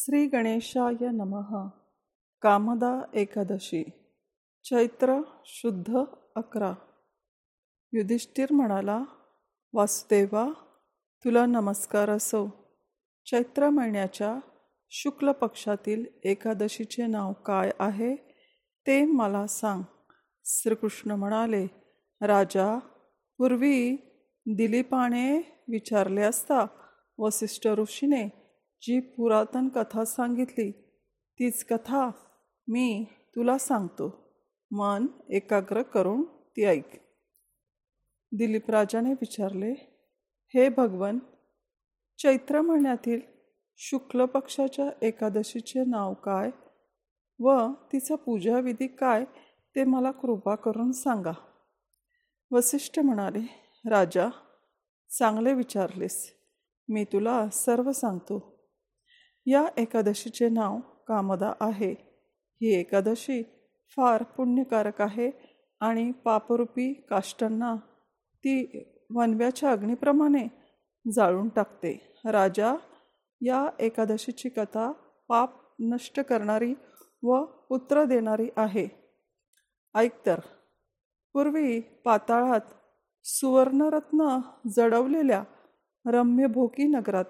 श्री गणेशाय नमः. कामदा एकादशी. चैत्र शुद्ध अकरा. युधिष्ठिर म्हणाला वासुदेवा तुला नमस्कार असो. चैत्र महिन्याच्या शुक्ल पक्षातील एकादशीचे नाव काय आहे ते मला सांग. श्रीकृष्ण म्हणाले राजा पूर्वी दिलीपाने विचारले असता वसिष्ठ ऋषीने जी पुरातन कथा सांगितली तीच कथा मी तुला सांगतो. मन एकाग्र करून ती ऐक. दिलीप राजाने विचारले हे भगवन चैत्र महिन्यातील शुक्ल पक्षाच्या एकादशीचे नाव काय व तिचा पूजाविधी काय ते मला कृपा करून सांगा. वसिष्ठ म्हणाले राजा चांगले विचारलेस. मी तुला सर्व सांगतो. या एकादशीचे नाव कामदा आहे. ही एकादशी फार पुण्यकारक आहे आणि पापरूपी काष्टांना ती वनव्याच्या अग्नीप्रमाणे जाळून टाकते. राजा या एकादशीची कथा पाप नष्ट करणारी व पुत्र देणारी आहे. ऐकतर पूर्वी पाताळात सुवर्णरत्न जडवलेल्या रम्य भोकी नगरात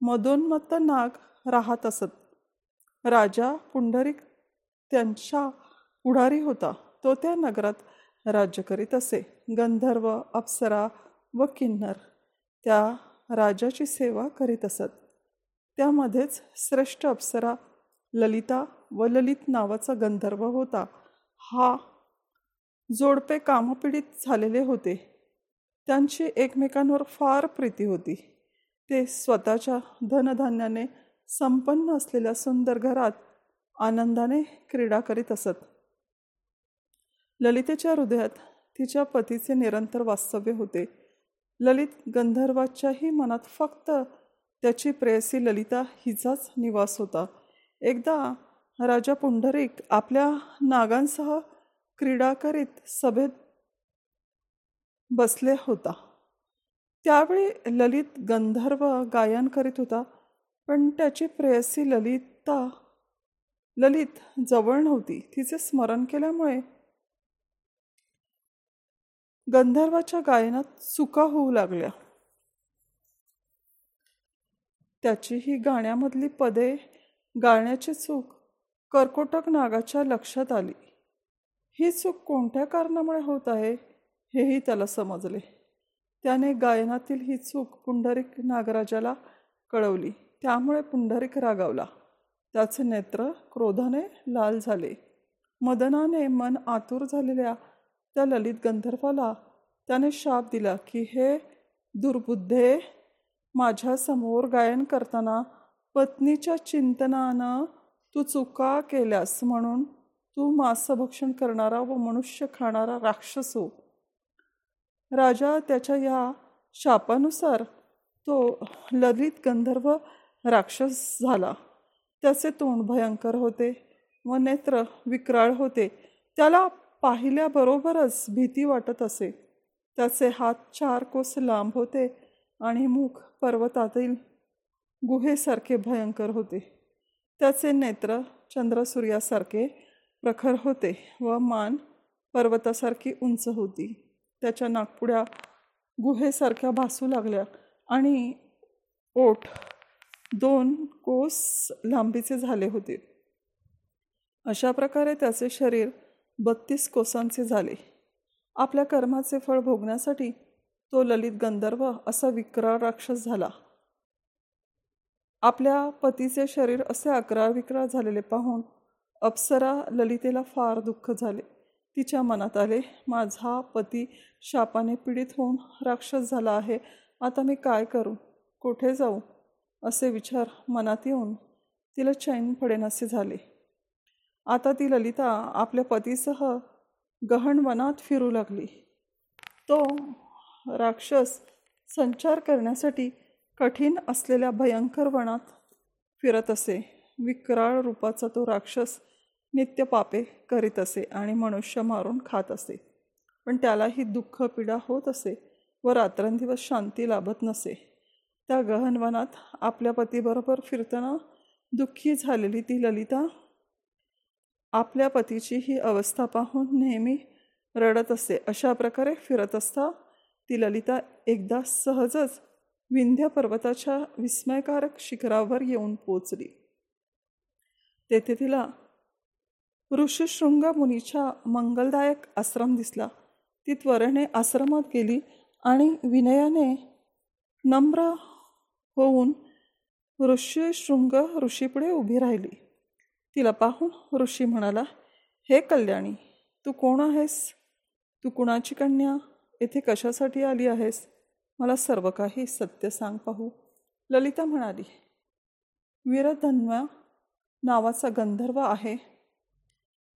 मदोन्मत्त नाग राहत असत. राजा पुंडरिक त्यांच्या पुढारी होता. तो त्या नगरात राज्य करीत असे. गंधर्व अप्सरा व किन्नर त्या राजाची सेवा करीत असत. त्यामध्येच श्रेष्ठ अप्सरा ललिता व ललित नावाचा गंधर्व होता. हा जोडपे कामपीडित झालेले होते. त्यांची एकमेकांवर फार प्रीती होती. ते स्वतःच्या धनधान्याने संपन्न असलेल्या सुंदर घरात आनंदाने क्रीडा करीत असत. ललितेच्या हृदयात तिच्या पतीचे निरंतर वास्तव्य होते. ललित गंधर्वाच्याही मनात फक्त त्याची प्रेयसी ललिता हिचाच निवास होता. एकदा राजा पुंडरीक आपल्या नागांसह क्रीडा करीत सभेत बसले होता. त्यावेळी ललित गंधर्व गायन करीत होता. पण त्याची प्रेयसी ललिता ललित जवळ नव्हती. तिचे स्मरण केल्यामुळे गंधर्वाच्या गायनात चुका होऊ लागल्या. त्याची ही गाण्यामधली पदे गाण्याची चूक कर्कोटक नागाच्या लक्षात आली. ही चूक कोणत्या कारणामुळे होत आहे हेही त्याला समजले. त्याने गायनातील ही चूक पुंडरिक नागराजाला कळवली. त्यामुळे पुंडरिक रागावला. त्याचे नेत्र क्रोधाने लाल झाले. मदनाने मन आतुर झालेल्या त्या ललित गंधर्वाला त्याने शाप दिला की हे दुर्बुद्धे माझ्यासमोर गायन करताना पत्नीच्या चिंतनानं तू चुका केल्यास म्हणून तू मांसभक्षण करणारा व मनुष्य खाणारा राक्षस हो. राजा त्याच्या या शापानुसार तो ललित गंधर्व राक्षस झाला. त्याचे तोंड भयंकर होते. व नेत्र विक्राळ होते. त्याला पाहिल्याबरोबरच भीती वाटत असे. त्याचे हात चार कोस लांब होते आणि मुख पर्वतातील गुहेसारखे भयंकर होते. त्याचे नेत्र चंद्रसूर्यासारखे प्रखर होते व मान पर्वतासारखी उंच होती. त्याच्या नागपुड्या गुहेसारख्या भासू लागल्या आणि ओठ दोन कोस लांबीचे झाले होते. अशा प्रकारे त्याचे शरीर बत्तीस कोसांचे झाले. आपल्या कर्माचे फळ भोगण्यासाठी तो ललित गंधर्व असा विक्रार राक्षस झाला. आपल्या पतीचे शरीर असे अकरा विक्रार झालेले पाहून अप्सरा ललितेला फार दुःख झाले. तिच्या मनात आले माझा पती शापाने पीडित होऊन राक्षस झाला आहे. आता मी काय करू? कुठे जाऊ? असे विचार मनात येऊन तिला चैन पडेनासे झाले. आता ती ललिता आपल्या पतीसह गहन वनात फिरू लागली. तो राक्षस संचार करण्यासाठी कठीण असलेल्या भयंकर वनात फिरत असे. विक्राळ रूपाचा तो राक्षस नित्य पापे करीत असे आणि मनुष्य मारून खात असे. पण त्यालाही दुःख पीडा होत असे व रात्रंदिवस शांती लाभत नसे. त्या गहनवनात आपल्या पतीबरोबर फिरताना दुःखी झालेली ती ललिता आपल्या पतीची ही अवस्था पाहून नेहमी रडत असे अशा प्रकारे फिरत असता ती ललिता एकदा सहजच विंध्य पर्वताच्या विस्मयकारक शिखरावर येऊन पोचली. तेथे तिला ऋषिशृंग मुनीच्या मंगलदायक आश्रम दिसला. ती त्वरेने आश्रमात गेली आणि विनयाने नम्र होऊन ऋषीशृंग ऋषीपुढे उभी राहिली. तिला पाहून ऋषी म्हणाला हे कल्याणी तू कोण आहेस? तू कुणाची कन्या? येथे कशासाठी आली आहेस? मला सर्व काही सत्य सांग पाहू. ललिता म्हणाली वीरधन्वा नावाचा गंधर्व आहे.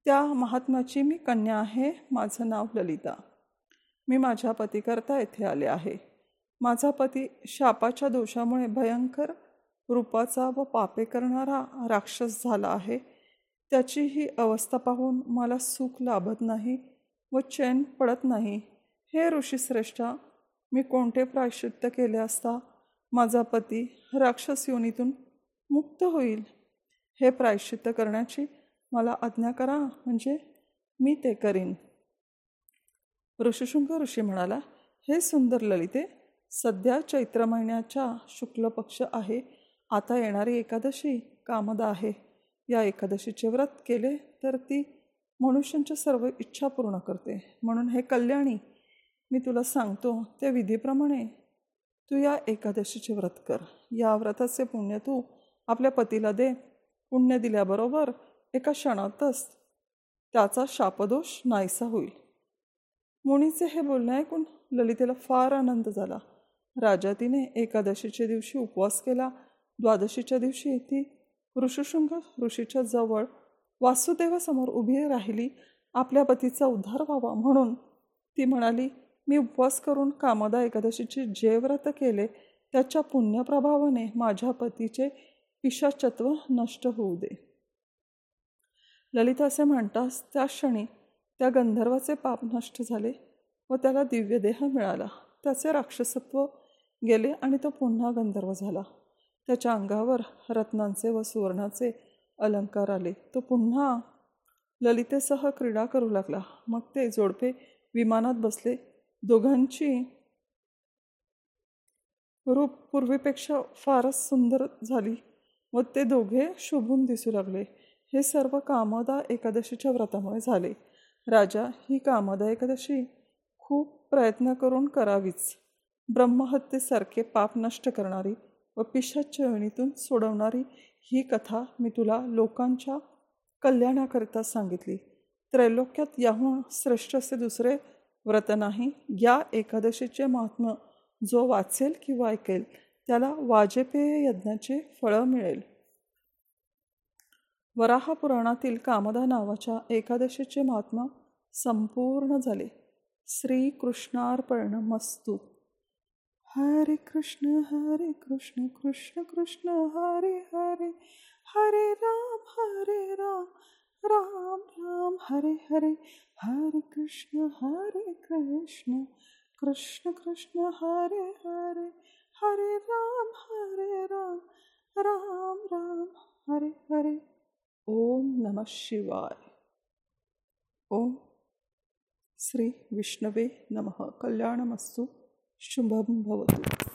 त्या महात्म्याची मी कन्या आहे. माझं नाव ललिता. मी माझ्या पतीकरता येथे आले आहे. माझा पती शापाच्या दोषामुळे भयंकर रूपाचा व पापे करणारा राक्षस झाला आहे. त्याची ही अवस्था पाहून मला सुख लाभत नाही व चैन पडत नाही. हे ऋषीश्रेष्ठा मी कोणते प्रायश्चित्त केले असता माझा पती राक्षस योनीतून मुक्त होईल? हे प्रायश्चित्त करण्याची मला आज्ञा करा म्हणजे मी ते करीन. ऋषिशृंग ऋषी म्हणाला हे सुंदर ललिते सध्या चैत्र महिन्याच्या शुक्ल पक्ष आहे. आता येणारी एकादशी कामदा आहे. या एकादशीचे व्रत केले तर ती मनुष्यांच्या सर्व इच्छा पूर्ण करते. म्हणून हे कल्याणी मी तुला सांगतो त्या विधीप्रमाणे तू या एकादशीचे व्रत कर. या व्रताचे पुण्य तू आपल्या पतीला दे. पुण्य दिल्याबरोबर एका क्षणातच त्याचा शापदोष नाहीसा होईल. मुनीचे हे बोलणे ऐकून ललितेला फार आनंद झाला. राजा तिने एकादशीच्या दिवशी उपवास केला. द्वादशीच्या दिवशी ती ऋषिशृंग ऋषीच्या जवळ वासुदेवासमोर उभी राहिली. आपल्या पतीचा उद्धार व्हावा म्हणून ती म्हणाली मी उपवास करून कामदा एकादशीचे जे व्रत केले त्याच्या पुण्यप्रभावाने माझ्या पतीचे पिशाचत्व नष्ट होऊ दे. ललिता असे म्हणतास त्या क्षणी त्या गंधर्वाचे पाप नष्ट झाले व त्याला दिव्यदेह मिळाला. त्याचे राक्षसत्व गेले आणि तो पुन्हा गंधर्व झाला. त्याच्या अंगावर रत्नांचे व सुवर्णाचे अलंकार आले. तो पुन्हा ललितेसह क्रीडा करू लागला. मग ते जोडपे विमानात बसले. दोघांची रूप पूर्वीपेक्षा फारच सुंदर झाली व ते दोघे शोभून दिसू लागले. हे सर्व कामदा एकादशीच्या व्रतामुळे झाले. राजा ही कामदा एकादशी खूप प्रयत्न करून करावीच. ब्रह्महत्येसारखे पाप नष्ट करणारी व पिशाच्या योनीतून सोडवणारी ही कथा मी तुला लोकांच्या कल्याणाकरिता सांगितली. त्रैलोक्यात याहून श्रेष्ठ असे दुसरे व्रत नाही. या एकादशीचे महात्म जो वाचेल किंवा ऐकेल त्याला वाजपेय यज्ञाचे फळं मिळेल. वराह पुराणातील कामदा नावाच्या एकादशीचे महात्मा संपूर्ण झाले. श्रीकृष्णार्पण मस्तू हरे कृष्ण हरे कृष्ण कृष्ण कृष्ण, हरे हरे हरे राम हरे राम राम राम, हरे हरे हरे कृष्ण हरे कृष्ण कृष्ण कृष्ण, हरे हरे हरे राम हरे राम राम राम, हरे हरे। ओम नमः शिवाय। ओम श्री विष्णवे नमः। कल्याणमस्तु। शुभं भवतु